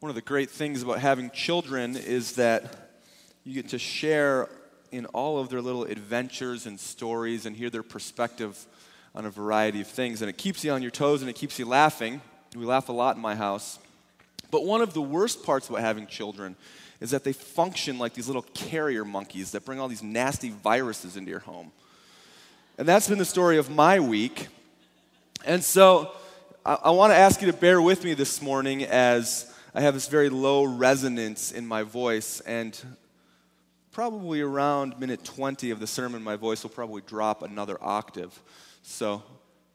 One of the great things about having children is that you get to share in all of their little adventures and stories and hear their perspective on a variety of things. And it keeps you on your toes and it keeps you laughing. We laugh a lot in my house. But one of the worst parts about having children is that they function like these little carrier monkeys that bring all these nasty viruses into your home. And that's been the story of my week. And so I, I want to ask you to bear with me this morning as I have this very low resonance in my voice. And probably around minute 20 of the sermon, my voice will probably drop another octave. So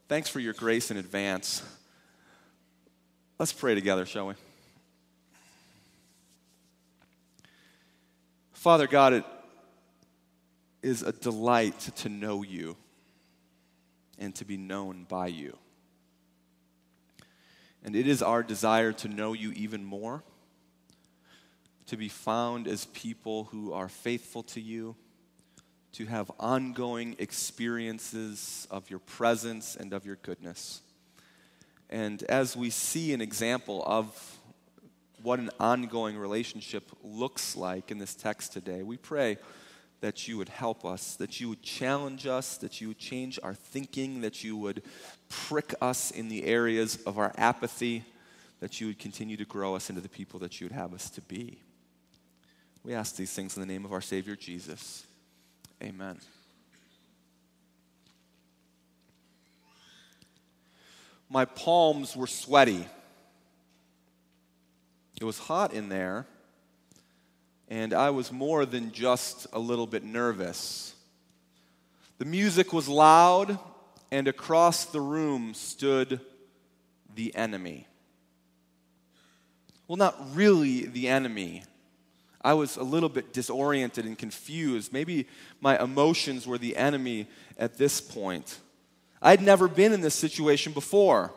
thanks for your grace in advance. Let's pray together, shall we? Father God, it is a delight to know you and to be known by you. And it is our desire to know you even more, to be found as people who are faithful to you, to have ongoing experiences of your presence and of your goodness. And as we see an example of what an ongoing relationship looks like in this text today. We pray that you would help us, that you would challenge us, that you would change our thinking, that you would prick us in the areas of our apathy, that you would continue to grow us into the people that you would have us to be. We ask these things in the name of our Savior Jesus. Amen. My palms were sweaty. It was hot in there, and I was more than just a little bit nervous. The music was loud, and across the room stood the enemy. Well, not really the enemy. I was a little bit disoriented and confused. Maybe my emotions were the enemy at this point. I'd never been in this situation before.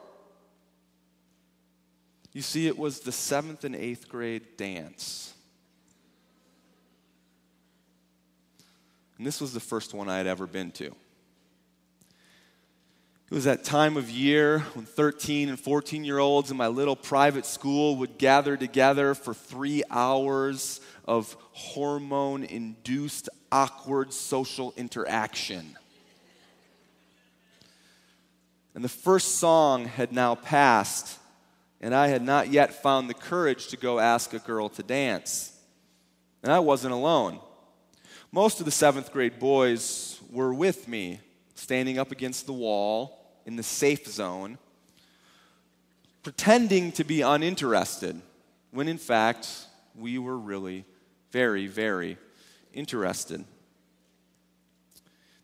You see, it was the seventh and eighth grade dance. And this was the first one I had ever been to. It was that time of year when 13 and 14 year olds in my little private school would gather together for three hours of hormone induced awkward social interaction. And the first song had now passed and I had not yet found the courage to go ask a girl to dance. And I wasn't alone. Most of the seventh grade boys were with me, standing up against the wall in the safe zone, pretending to be uninterested, when in fact we were really very, very interested.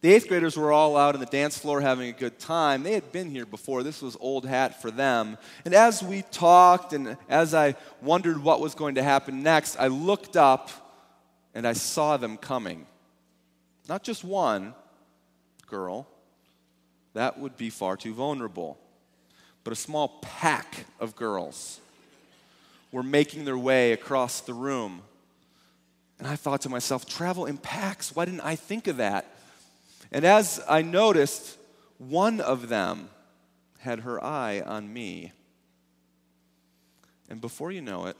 The eighth graders were all out on the dance floor having a good time. They had been here before. This was old hat for them. And as we talked and as I wondered what was going to happen next, I looked up and I saw them coming. Not just one girl, that would be far too vulnerable, but a small pack of girls were making their way across the room. And I thought to myself, travel in packs. Why didn't I think of that? And as I noticed, one of them had her eye on me. And before you know it,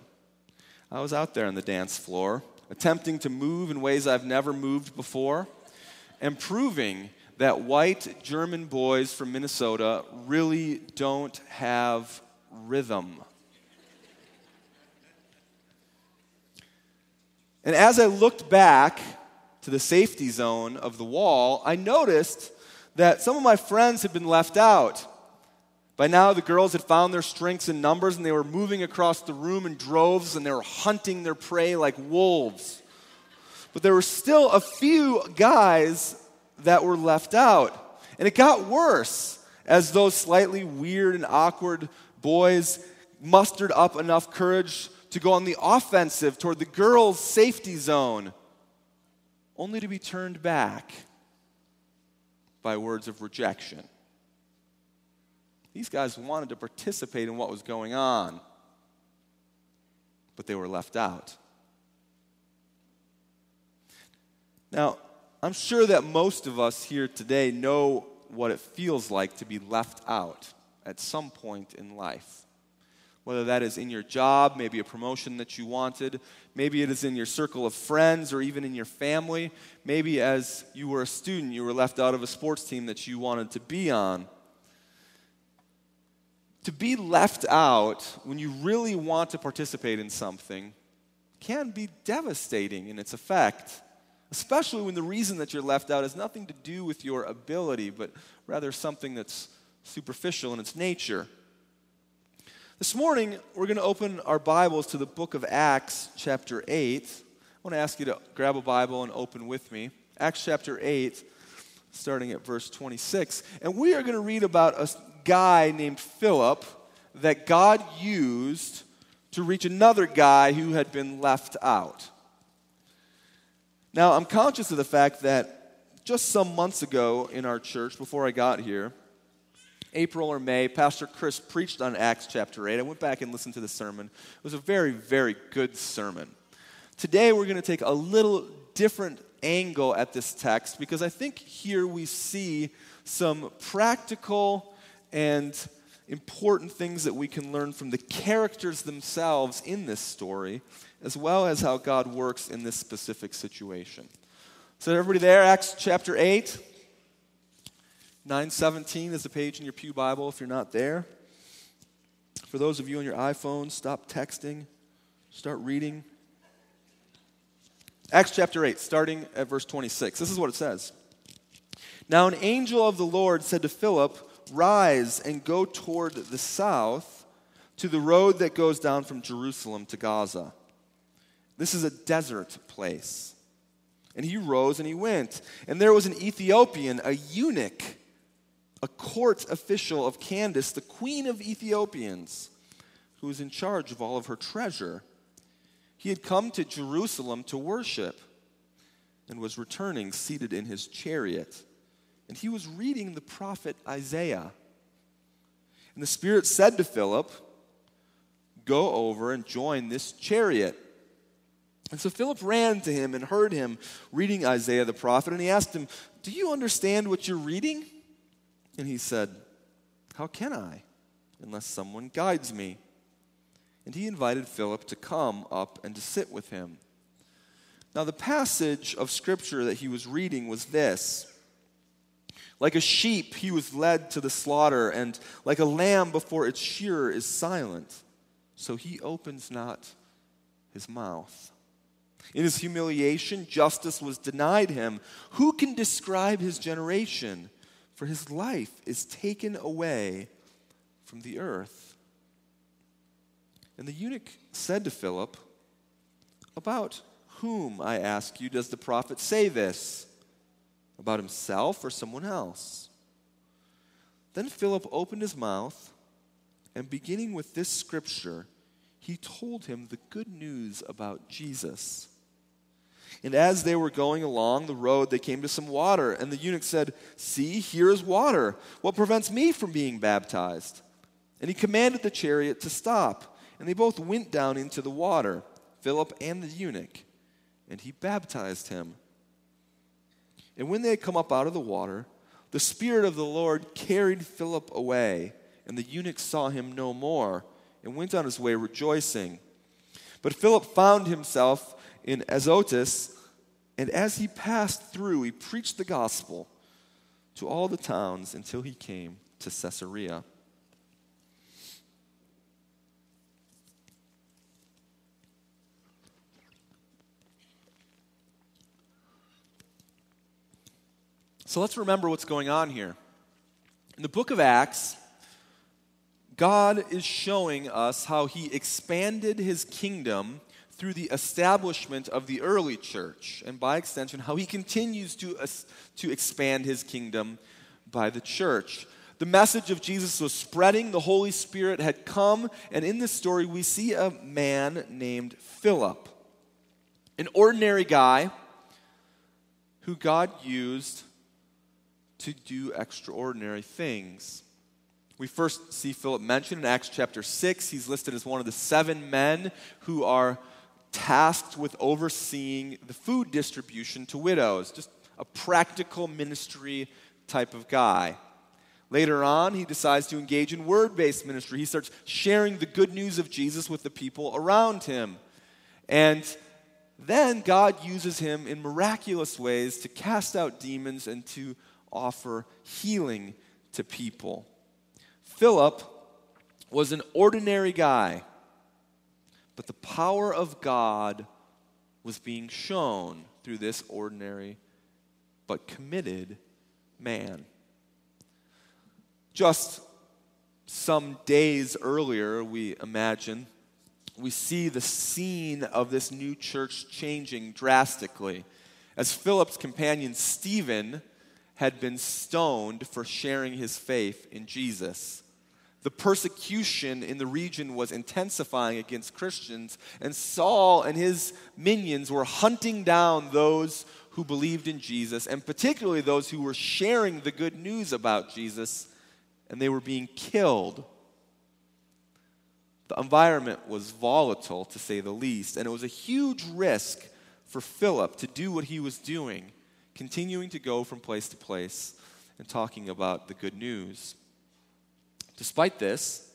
I was out there on the dance floor, attempting to move in ways I've never moved before, and proving that white German boys from Minnesota really don't have rhythm. And as I looked back, to the safety zone of the wall, I noticed that some of my friends had been left out. By now, the girls had found their strengths in numbers and they were moving across the room in droves and they were hunting their prey like wolves. But there were still a few guys that were left out. And it got worse as those slightly weird and awkward boys mustered up enough courage to go on the offensive toward the girls' safety zone only to be turned back by words of rejection. These guys wanted to participate in what was going on, but they were left out. Now, I'm sure that most of us here today know what it feels like to be left out at some point in life. whether that is in your job, maybe a promotion that you wanted, maybe it is in your circle of friends or even in your family, maybe as you were a student, you were left out of a sports team that you wanted to be on. To be left out when you really want to participate in something can be devastating in its effect, especially when the reason that you're left out has nothing to do with your ability, but rather something that's superficial in its nature. This morning, we're going to open our Bibles to the book of Acts, chapter 8. I want to ask you to grab a Bible and open with me. Acts chapter 8, starting at verse 26. And we are going to read about a guy named Philip that God used to reach another guy who had been left out. Now, I'm conscious of the fact that just some months ago in our church, before I got here, April or May, Pastor Chris preached on Acts chapter 8. I went back and listened to the sermon. It was a very, very good sermon. Today, we're going to take a little different angle at this text because I think here we see some practical and important things that we can learn from the characters themselves in this story, as well as how God works in this specific situation. So, everybody there, Acts chapter 8. 917 is the page in your Pew Bible if you're not there. For those of you on your iPhone, stop texting, start reading. Acts chapter 8, starting at verse 26. This is what it says. Now, an angel of the Lord said to Philip, Rise and go toward the south to the road that goes down from Jerusalem to Gaza. This is a desert place. And he rose and he went. And there was an Ethiopian, a eunuch a court official of Candace, the queen of Ethiopians, who was in charge of all of her treasure. He had come to Jerusalem to worship and was returning seated in his chariot. And he was reading the prophet Isaiah. And the Spirit said to Philip, Go over and join this chariot. And so Philip ran to him and heard him reading Isaiah the prophet, and he asked him, Do you understand what you're reading? And he said, How can I, unless someone guides me? And he invited Philip to come up and to sit with him. Now, the passage of scripture that he was reading was this Like a sheep, he was led to the slaughter, and like a lamb before its shearer is silent, so he opens not his mouth. In his humiliation, justice was denied him. Who can describe his generation? for his life is taken away from the earth. And the eunuch said to Philip, About whom, I ask you, does the prophet say this? About himself or someone else? Then Philip opened his mouth, and beginning with this scripture, he told him the good news about Jesus. And as they were going along the road, they came to some water. And the eunuch said, See, here is water. What prevents me from being baptized? And he commanded the chariot to stop. And they both went down into the water, Philip and the eunuch. And he baptized him. And when they had come up out of the water, the Spirit of the Lord carried Philip away. And the eunuch saw him no more and went on his way rejoicing. But Philip found himself in Azotus, and as he passed through, he preached the gospel to all the towns until he came to Caesarea. So let's remember what's going on here. In the book of Acts, God is showing us how he expanded his kingdom through the establishment of the early church, and by extension, how he continues to, to expand his kingdom by the church. The message of Jesus was spreading, the Holy Spirit had come, and in this story, we see a man named Philip, an ordinary guy who God used to do extraordinary things. We first see Philip mentioned in Acts chapter 6. He's listed as one of the seven men who are tasked with overseeing the food distribution to widows, just a practical ministry type of guy. Later on, he decides to engage in word based ministry. He starts sharing the good news of Jesus with the people around him. And then God uses him in miraculous ways to cast out demons and to offer healing to people. Philip was an ordinary guy, but the power of God was being shown through this ordinary but committed man. Just some days earlier, we imagine, we see the scene of this new church changing drastically. As Philip's companion Stephen had been stoned for sharing his faith in Jesus. The persecution in the region was intensifying against Christians, and Saul and his minions were hunting down those who believed in Jesus, and particularly those who were sharing the good news about Jesus and they were being killed. The environment was volatile, to say the least, and it was a huge risk for Philip to do what he was doing, continuing to go from place to place and talking about the good news. Despite this,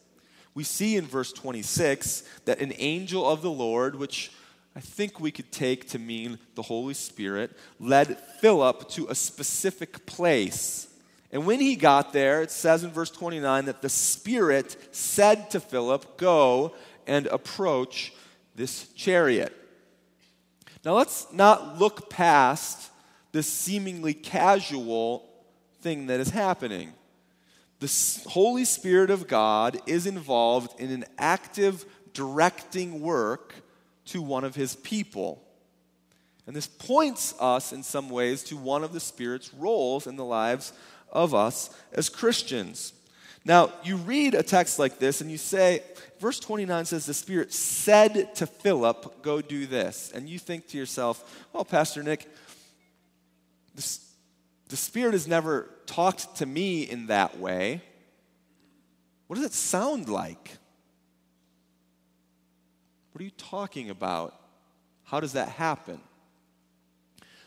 we see in verse 26 that an angel of the Lord, which I think we could take to mean the Holy Spirit, led Philip to a specific place and when he got there, it says in verse 29 that the Spirit said to Philip, Go and approach this chariot. Now let's not look past this seemingly casual thing that is happening. The Holy Spirit of God is involved in an active directing work to one of his people. And this points us in some ways to one of the Spirit's roles in the lives of us as Christians. Now, you read a text like this and you say, verse 29 says, The Spirit said to Philip, Go do this. And you think to yourself, Well, Pastor Nick, the, the Spirit has never talked to me in that way. What does it sound like? What are you talking about? How does that happen?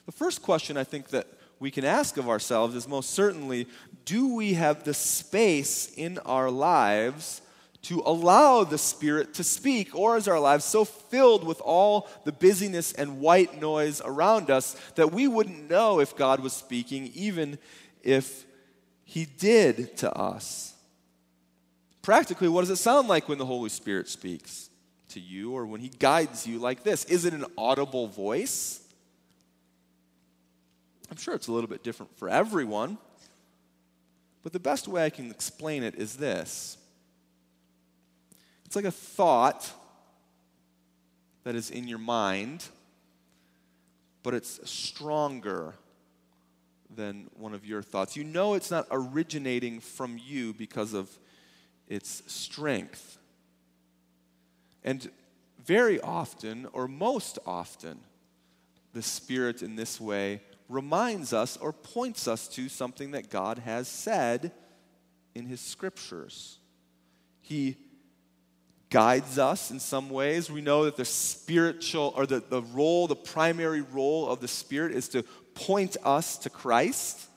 The first question I think that we can ask of ourselves is most certainly do we have the space in our lives to allow the Spirit to speak? Or is our lives so filled with all the busyness and white noise around us that we wouldn't know if God was speaking, even if He did to us? Practically, what does it sound like when the Holy Spirit speaks to you or when He guides you like this? Is it an audible voice? I'm sure it's a little bit different for everyone, but the best way I can explain it is this it's like a thought that is in your mind, but it's stronger than one of your thoughts. You know it's not originating from you because of its strength. And very often, or most often, the Spirit in this way reminds us or points us to something that God has said in His scriptures. He guides us in some ways. We know that the spiritual, or the, the role, the primary role of the Spirit is to point us to Christ.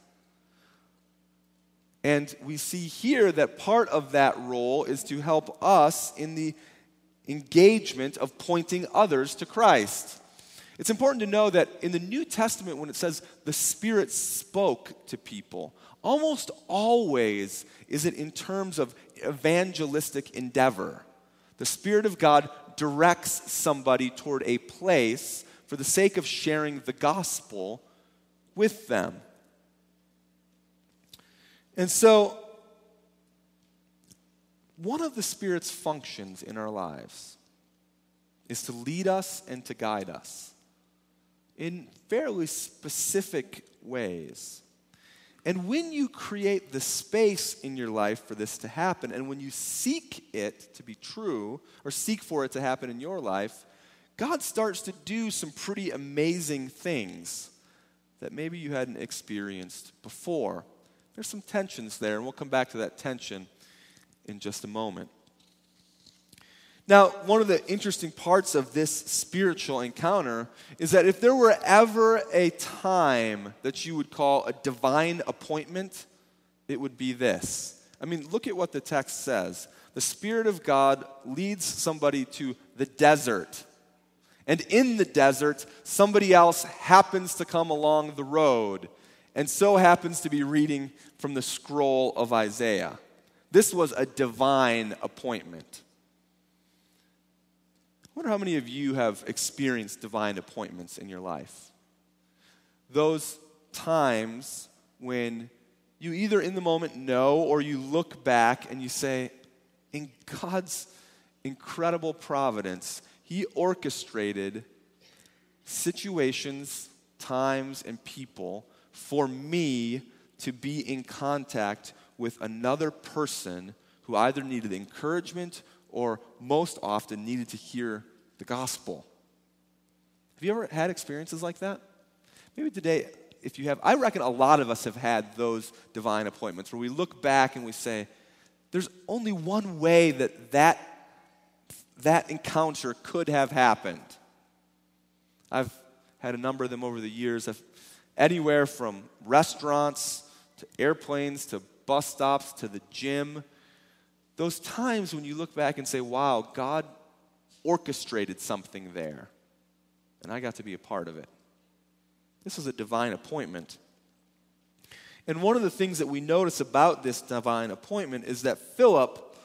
And we see here that part of that role is to help us in the engagement of pointing others to Christ. It's important to know that in the New Testament, when it says the Spirit spoke to people, almost always is it in terms of evangelistic endeavor. The Spirit of God directs somebody toward a place for the sake of sharing the gospel with them. And so, one of the Spirit's functions in our lives is to lead us and to guide us in fairly specific ways. And when you create the space in your life for this to happen, and when you seek it to be true, or seek for it to happen in your life, God starts to do some pretty amazing things that maybe you hadn't experienced before. There's some tensions there, and we'll come back to that tension in just a moment. Now, one of the interesting parts of this spiritual encounter is that if there were ever a time that you would call a divine appointment it would be this. I mean, look at what the text says. The Spirit of God leads somebody to the desert. And in the desert, somebody else happens to come along the road and so happens to be reading from the scroll of Isaiah. This was a divine appointment. I wonder how many of you have experienced divine appointments in your life. Those times when you either in the moment know or you look back and you say, in God's incredible providence, He orchestrated situations, times, and people for me to be in contact with another person who either needed encouragement or most often needed to hear the gospel. Have you ever had experiences like that? Maybe today, if you have, I reckon a lot of us have had those divine appointments where we look back and we say, there's only one way that that, that encounter could have happened. I've had a number of them over the years. I've anywhere from restaurants to airplanes to bus stops to the gym. Those times when you look back and say, wow, God orchestrated something there, and I got to be a part of it. This was a divine appointment. And one of the things that we notice about this divine appointment is that Philip,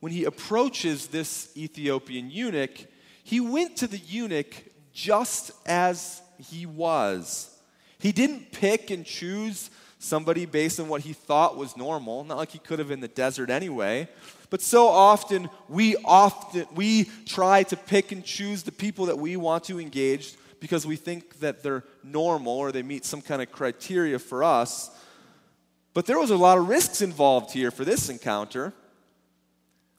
when he approaches this Ethiopian eunuch, he went to the eunuch just as he was. He didn't pick and choose somebody based on what he thought was normal, not like he could have in the desert anyway. But so often we often we try to pick and choose the people that we want to engage because we think that they're normal or they meet some kind of criteria for us. But there was a lot of risks involved here for this encounter.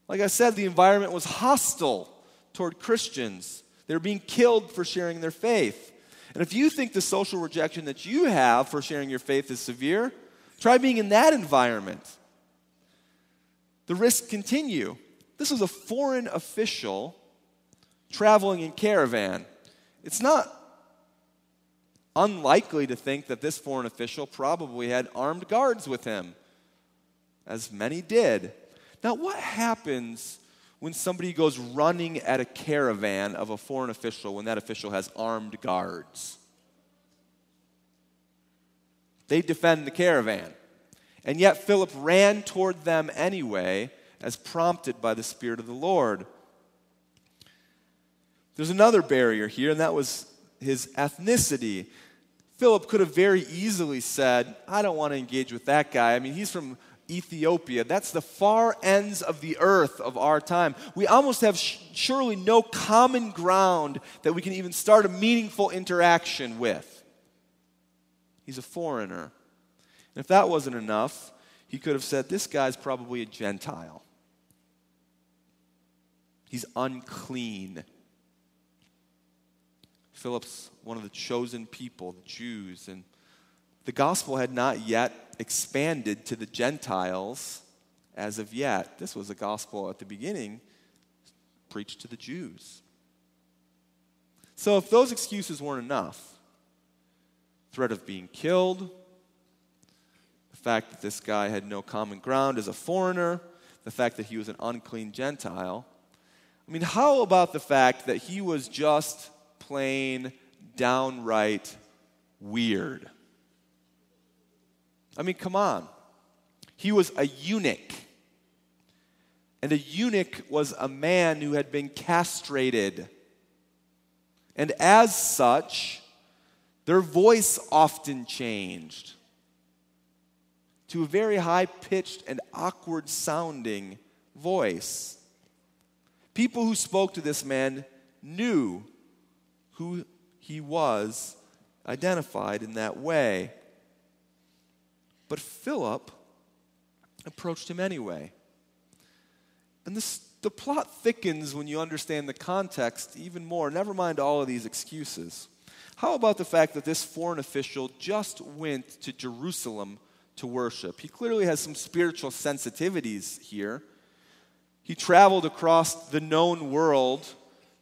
Like I said, the environment was hostile toward Christians. They were being killed for sharing their faith. And if you think the social rejection that you have for sharing your faith is severe, try being in that environment. The risks continue. This was a foreign official traveling in caravan. It's not unlikely to think that this foreign official probably had armed guards with him, as many did. Now, what happens when somebody goes running at a caravan of a foreign official when that official has armed guards. They defend the caravan. And yet Philip ran toward them anyway, as prompted by the Spirit of the Lord. There's another barrier here, and that was his ethnicity. Philip could have very easily said, I don't want to engage with that guy. I mean, he's from Ethiopia. That's the far ends of the earth of our time. We almost have sh- surely no common ground that we can even start a meaningful interaction with. He's a foreigner. And if that wasn't enough, he could have said, This guy's probably a Gentile. He's unclean. Philip's one of the chosen people, the Jews, and the gospel had not yet expanded to the Gentiles as of yet. This was a gospel at the beginning preached to the Jews. So, if those excuses weren't enough, threat of being killed, the fact that this guy had no common ground as a foreigner, the fact that he was an unclean Gentile, I mean, how about the fact that he was just plain, downright weird? I mean, come on. He was a eunuch. And a eunuch was a man who had been castrated. And as such, their voice often changed to a very high pitched and awkward sounding voice. People who spoke to this man knew who he was, identified in that way. But Philip approached him anyway. And this, the plot thickens when you understand the context even more. Never mind all of these excuses. How about the fact that this foreign official just went to Jerusalem to worship? He clearly has some spiritual sensitivities here. He traveled across the known world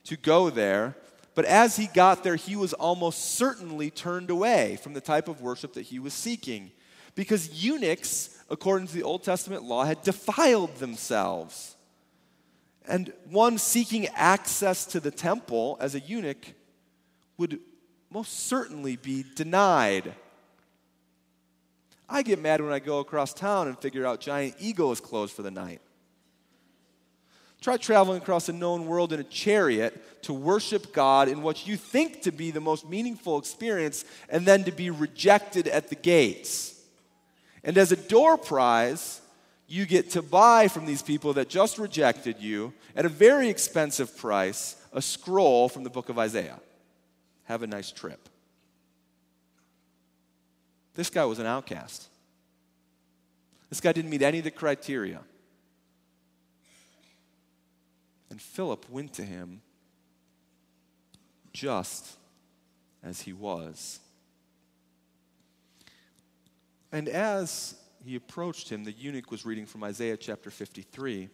to go there, but as he got there, he was almost certainly turned away from the type of worship that he was seeking because eunuchs, according to the Old Testament law, had defiled themselves. And one seeking access to the temple as a eunuch would most certainly be denied. I get mad when I go across town and figure out Giant Eagle is closed for the night. Try traveling across a known world in a chariot to worship God in what you think to be the most meaningful experience and then to be rejected at the gates. And as a door prize, you get to buy from these people that just rejected you at a very expensive price a scroll from the book of Isaiah. Have a nice trip. This guy was an outcast. This guy didn't meet any of the criteria. And Philip went to him just as he was. And as he approached him, the eunuch was reading from Isaiah chapter 53,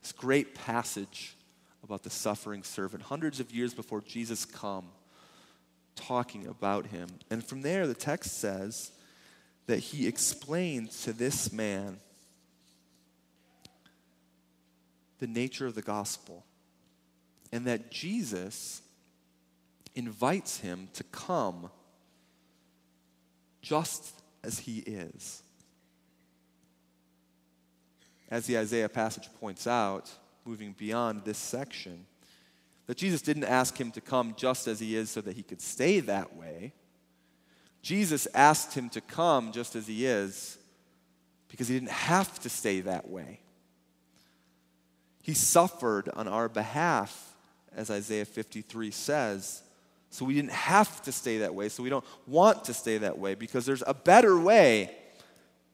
this great passage about the suffering servant, hundreds of years before Jesus come, talking about him. And from there, the text says that he explained to this man the nature of the gospel and that Jesus invites him to come just as he is. As the Isaiah passage points out, moving beyond this section, that Jesus didn't ask him to come just as he is so that he could stay that way. Jesus asked him to come just as he is because he didn't have to stay that way. He suffered on our behalf, as Isaiah 53 says. So we didn't have to stay that way. So we don't want to stay that way because there's a better way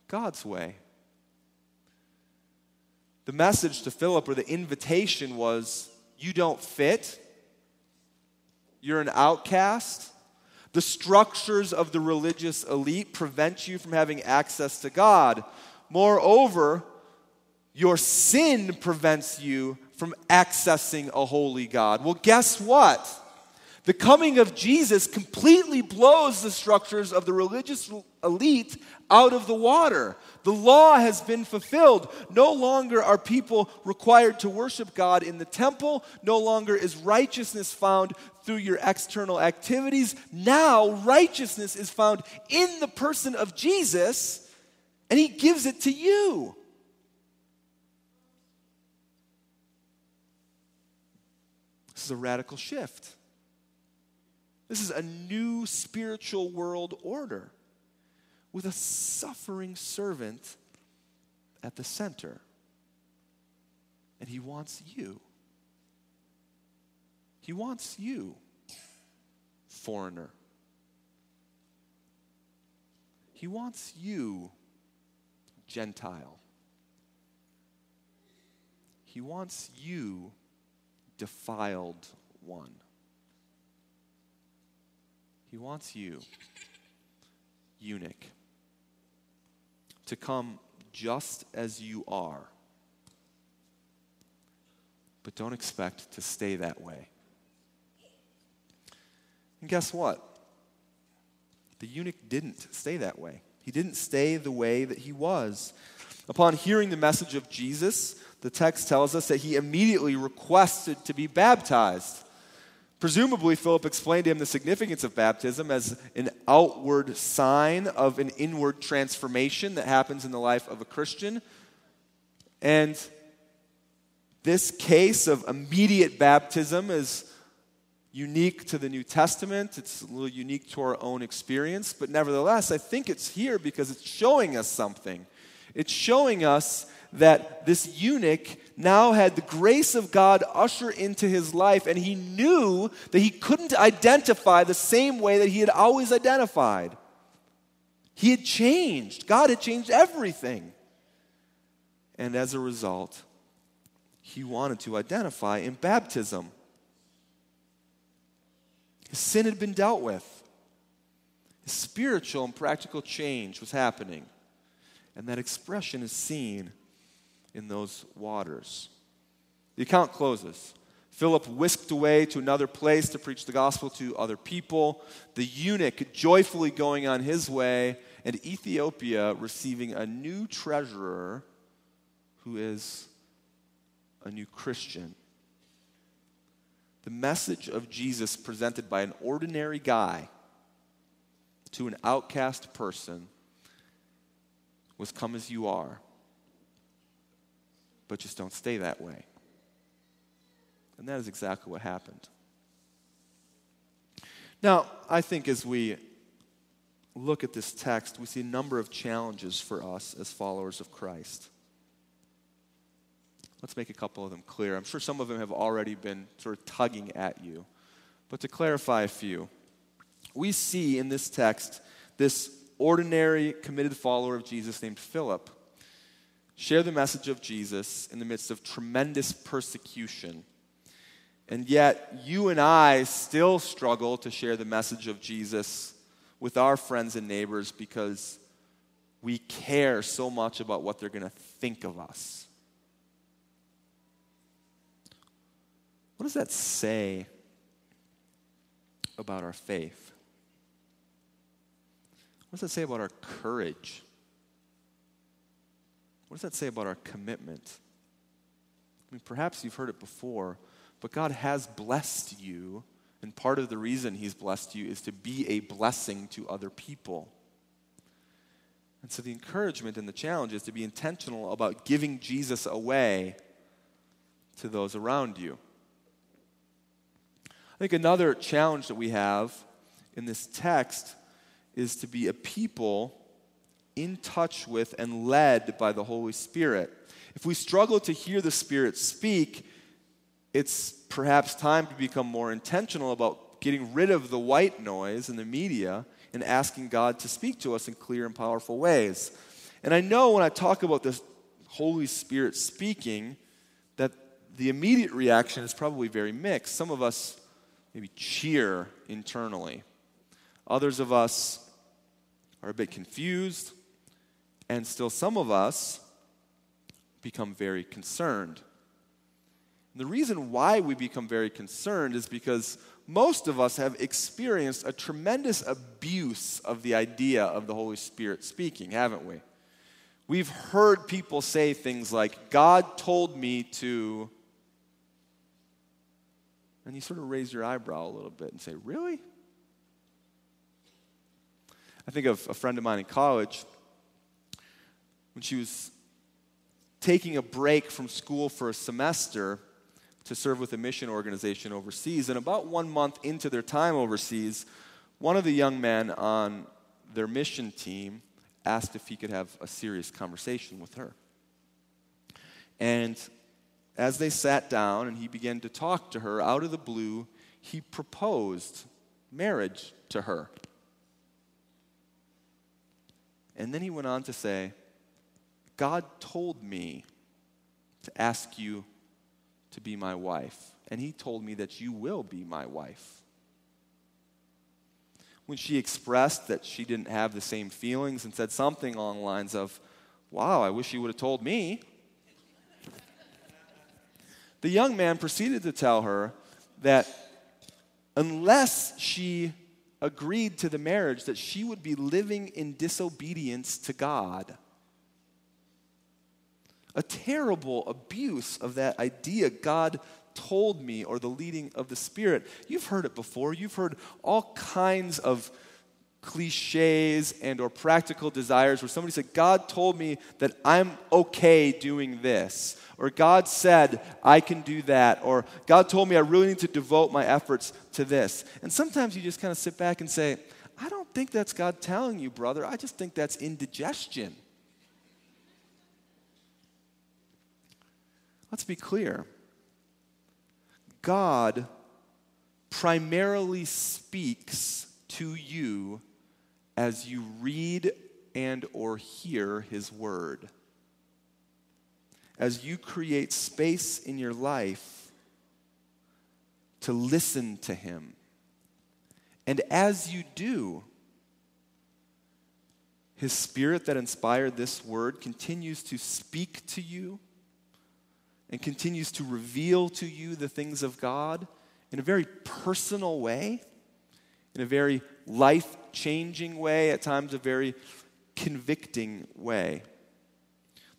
God's way. The message to Philip or the invitation was you don't fit, you're an outcast. The structures of the religious elite prevent you from having access to God. Moreover, your sin prevents you from accessing a holy God. Well, guess what? The coming of Jesus completely blows the structures of the religious elite out of the water. The law has been fulfilled. No longer are people required to worship God in the temple. No longer is righteousness found through your external activities. Now, righteousness is found in the person of Jesus, and He gives it to you. This is a radical shift. This is a new spiritual world order with a suffering servant at the center. And he wants you. He wants you, foreigner. He wants you, Gentile. He wants you, defiled one. He wants you, eunuch, to come just as you are. But don't expect to stay that way. And guess what? The eunuch didn't stay that way. He didn't stay the way that he was. Upon hearing the message of Jesus, the text tells us that he immediately requested to be baptized. Presumably, Philip explained to him the significance of baptism as an outward sign of an inward transformation that happens in the life of a Christian. And this case of immediate baptism is unique to the New Testament. It's a little unique to our own experience, but nevertheless, I think it's here because it's showing us something. It's showing us that this eunuch now had the grace of God usher into his life, and he knew that he couldn't identify the same way that he had always identified. He had changed, God had changed everything. And as a result, he wanted to identify in baptism. His sin had been dealt with. Spiritual and practical change was happening. And that expression is seen in those waters. The account closes. Philip whisked away to another place to preach the gospel to other people, the eunuch joyfully going on his way, and Ethiopia receiving a new treasurer who is a new Christian. The message of Jesus presented by an ordinary guy to an outcast person was come as you are, just don't stay that way. And that is exactly what happened. Now, I think as we look at this text, we see a number of challenges for us as followers of Christ. Let's make a couple of them clear. I'm sure some of them have already been sort of tugging at you. But to clarify a few, we see in this text this ordinary, committed follower of Jesus named Philip share the message of Jesus in the midst of tremendous persecution. And yet, you and I still struggle to share the message of Jesus with our friends and neighbors because we care so much about what they're going to think of us. What does that say about our faith? What does that say about our courage? What does that say about our commitment? I mean, perhaps you've heard it before, but God has blessed you, and part of the reason He's blessed you is to be a blessing to other people. And so the encouragement and the challenge is to be intentional about giving Jesus away to those around you. I think another challenge that we have in this text is to be a people in touch with and led by the Holy Spirit. If we struggle to hear the Spirit speak, it's perhaps time to become more intentional about getting rid of the white noise in the media and asking God to speak to us in clear and powerful ways. And I know when I talk about this Holy Spirit speaking, that the immediate reaction is probably very mixed. Some of us maybe cheer internally. Others of us are a bit confused, and still some of us become very concerned. And the reason why we become very concerned is because most of us have experienced a tremendous abuse of the idea of the Holy Spirit speaking, haven't we? We've heard people say things like, God told me to and you sort of raise your eyebrow a little bit and say, Really? I think of a friend of mine in college when she was taking a break from school for a semester to serve with a mission organization overseas. And about one month into their time overseas, one of the young men on their mission team asked if he could have a serious conversation with her. And as they sat down and he began to talk to her out of the blue, he proposed marriage to her. And then he went on to say, God told me to ask you to be my wife, and he told me that you will be my wife. When she expressed that she didn't have the same feelings and said something along the lines of, Wow, I wish you would have told me. The young man proceeded to tell her that unless she agreed to the marriage that she would be living in disobedience to God. A terrible abuse of that idea God told me or the leading of the Spirit. You've heard it before. You've heard all kinds of cliches and or practical desires where somebody said god told me that i'm okay doing this or god said i can do that or god told me i really need to devote my efforts to this and sometimes you just kind of sit back and say i don't think that's god telling you brother i just think that's indigestion let's be clear god primarily speaks to you as you read and or hear his word. As you create space in your life to listen to him. And as you do, his spirit that inspired this word continues to speak to you and continues to reveal to you the things of God in a very personal way, in a very life changing way, at times a very convicting way.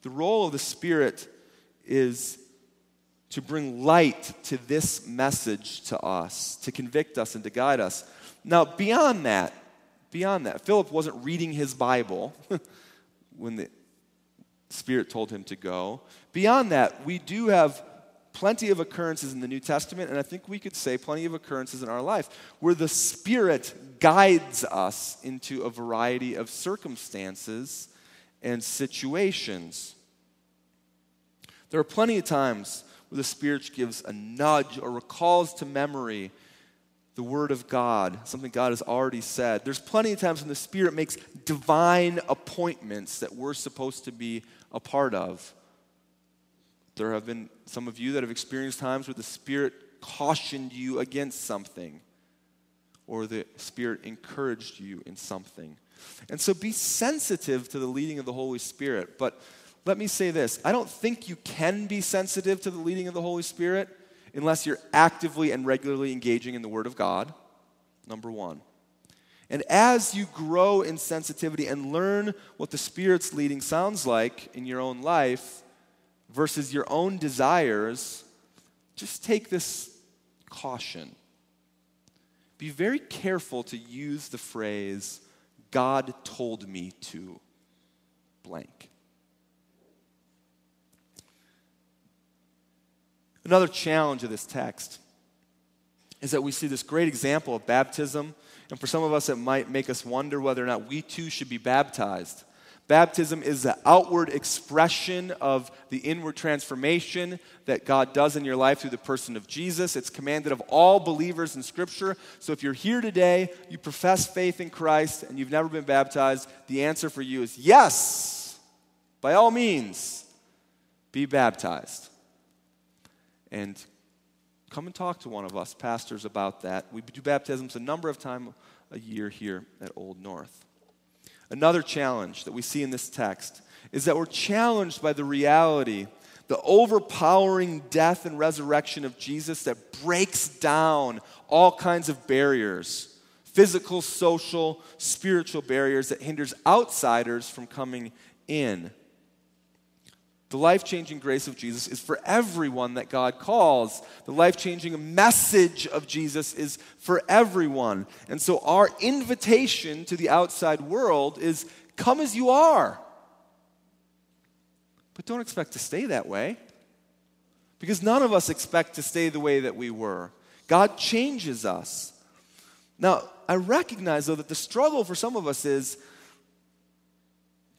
The role of the Spirit is to bring light to this message to us, to convict us and to guide us. Now, beyond that, beyond that, Philip wasn't reading his Bible when the Spirit told him to go. Beyond that, we do have plenty of occurrences in the New Testament, and I think we could say plenty of occurrences in our life where the Spirit guides us into a variety of circumstances and situations. There are plenty of times where the Spirit gives a nudge or recalls to memory the Word of God, something God has already said. There's plenty of times when the Spirit makes divine appointments that we're supposed to be a part of. There have been some of you that have experienced times where the Spirit cautioned you against something, or the Spirit encouraged you in something. And so be sensitive to the leading of the Holy Spirit. But let me say this I don't think you can be sensitive to the leading of the Holy Spirit unless you're actively and regularly engaging in the Word of God, number one. And as you grow in sensitivity and learn what the Spirit's leading sounds like in your own life versus your own desires, just take this caution. Be very careful to use the phrase, God told me to blank. Another challenge of this text is that we see this great example of baptism, and for some of us, it might make us wonder whether or not we too should be baptized. Baptism is the outward expression of the inward transformation that God does in your life through the person of Jesus. It's commanded of all believers in Scripture. So if you're here today, you profess faith in Christ, and you've never been baptized, the answer for you is yes. By all means, be baptized and come and talk to one of us pastors about that. We do baptisms a number of times a year here at Old North. Another challenge that we see in this text is that we're challenged by the reality, the overpowering death and resurrection of Jesus that breaks down all kinds of barriers physical, social, spiritual barriers that hinders outsiders from coming in. The life changing grace of Jesus is for everyone that God calls. The life changing message of Jesus is for everyone. And so, our invitation to the outside world is come as you are. But don't expect to stay that way. Because none of us expect to stay the way that we were. God changes us. Now, I recognize, though, that the struggle for some of us is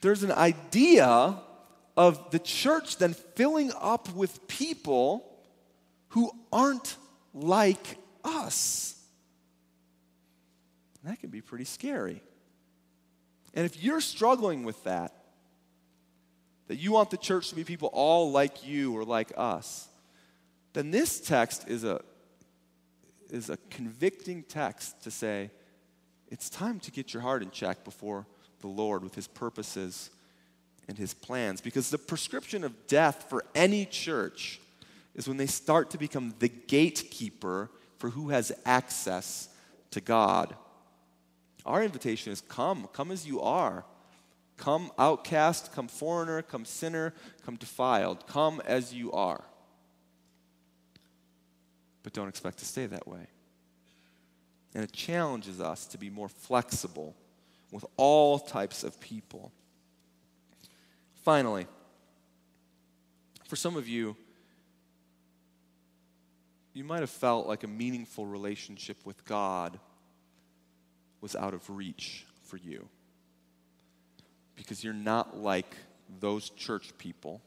there's an idea of the church then filling up with people who aren't like us. that can be pretty scary. And if you're struggling with that, that you want the church to be people all like you or like us, then this text is a, is a convicting text to say, it's time to get your heart in check before the Lord with his purposes and his plans. Because the prescription of death for any church is when they start to become the gatekeeper for who has access to God. Our invitation is come, come as you are. Come outcast, come foreigner, come sinner, come defiled. Come as you are. But don't expect to stay that way. And it challenges us to be more flexible with all types of people. Finally, for some of you, you might have felt like a meaningful relationship with God was out of reach for you because you're not like those church people,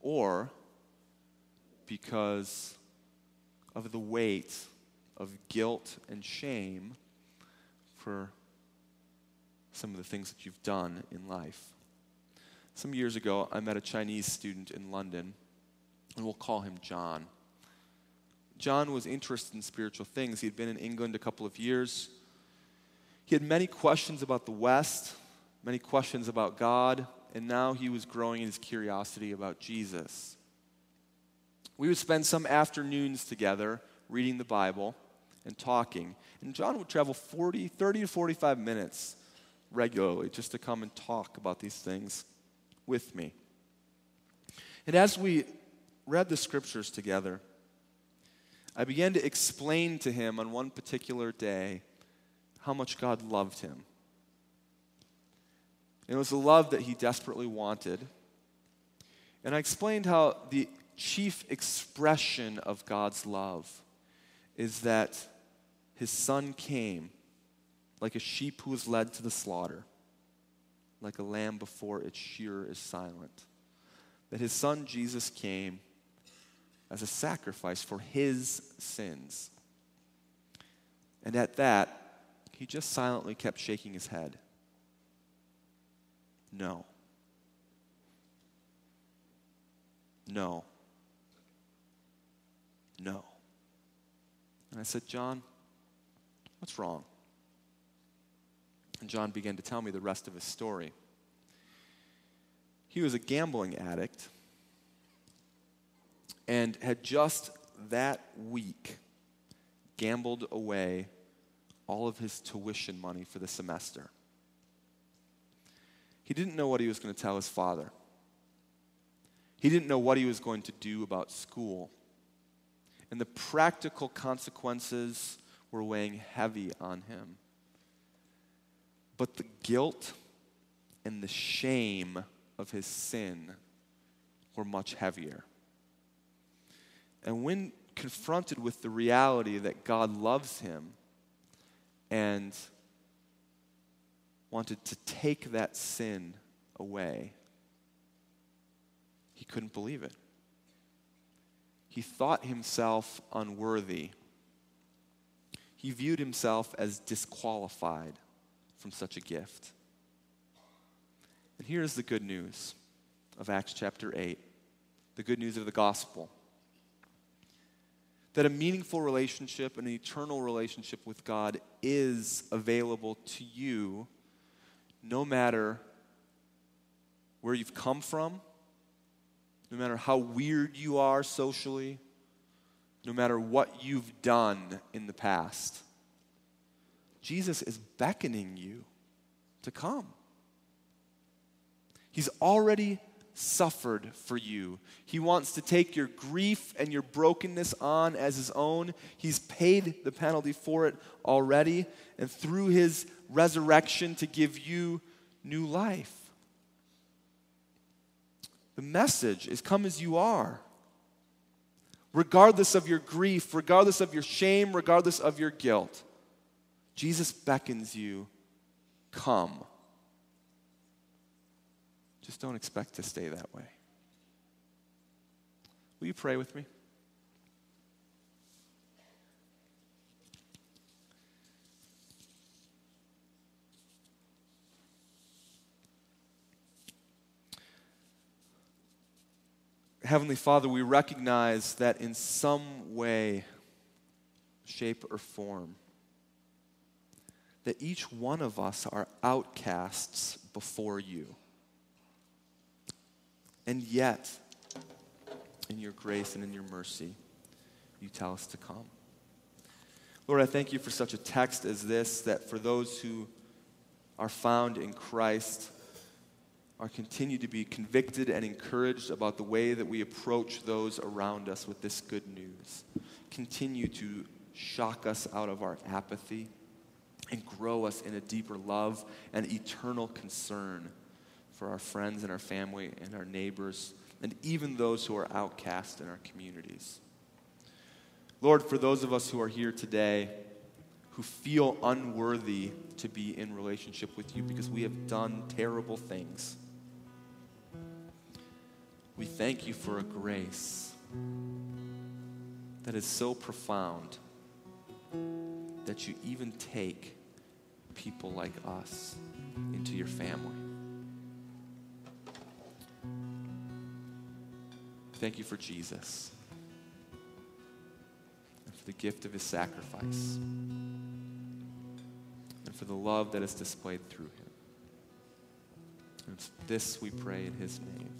or because of the weight of guilt and shame for some of the things that you've done in life. Some years ago, I met a Chinese student in London, and we'll call him John. John was interested in spiritual things. He had been in England a couple of years. He had many questions about the West, many questions about God, and now he was growing in his curiosity about Jesus. We would spend some afternoons together reading the Bible and talking. And John would travel 40, 30 to 45 minutes regularly just to come and talk about these things with me. And as we read the scriptures together, I began to explain to him on one particular day how much God loved him. And It was a love that he desperately wanted. And I explained how the chief expression of God's love is that his son came like a sheep who was led to the slaughter, like a lamb before its shearer is silent. That his son Jesus came as a sacrifice for his sins. And at that, he just silently kept shaking his head. No. No. No. And I said, John, what's wrong? And John began to tell me the rest of his story. He was a gambling addict and had just that week gambled away all of his tuition money for the semester. He didn't know what he was going to tell his father. He didn't know what he was going to do about school. And the practical consequences were weighing heavy on him. But the guilt and the shame of his sin were much heavier. And when confronted with the reality that God loves him and wanted to take that sin away, he couldn't believe it. He thought himself unworthy. He viewed himself as disqualified from such a gift. And here's the good news of Acts chapter 8 the good news of the gospel that a meaningful relationship, an eternal relationship with God is available to you no matter where you've come from, no matter how weird you are socially, no matter what you've done in the past. Jesus is beckoning you to come. He's already suffered for you. He wants to take your grief and your brokenness on as his own. He's paid the penalty for it already, and through his resurrection to give you new life. The message is come as you are. Regardless of your grief, regardless of your shame, regardless of your guilt, Jesus beckons you, come. Just don't expect to stay that way. Will you pray with me? Heavenly Father, we recognize that in some way, shape, or form, that each one of us are outcasts before you. And yet, in your grace and in your mercy, you tell us to come. Lord, I thank you for such a text as this, that for those who are found in Christ, are continued to be convicted and encouraged about the way that we approach those around us with this good news. Continue to shock us out of our apathy and grow us in a deeper love and eternal concern for our friends and our family and our neighbors and even those who are outcast in our communities. Lord, for those of us who are here today who feel unworthy to be in relationship with you because we have done terrible things, we thank you for a grace that is so profound that you even take people like us into your family. Thank you for Jesus and for the gift of his sacrifice and for the love that is displayed through him. And this we pray in his name.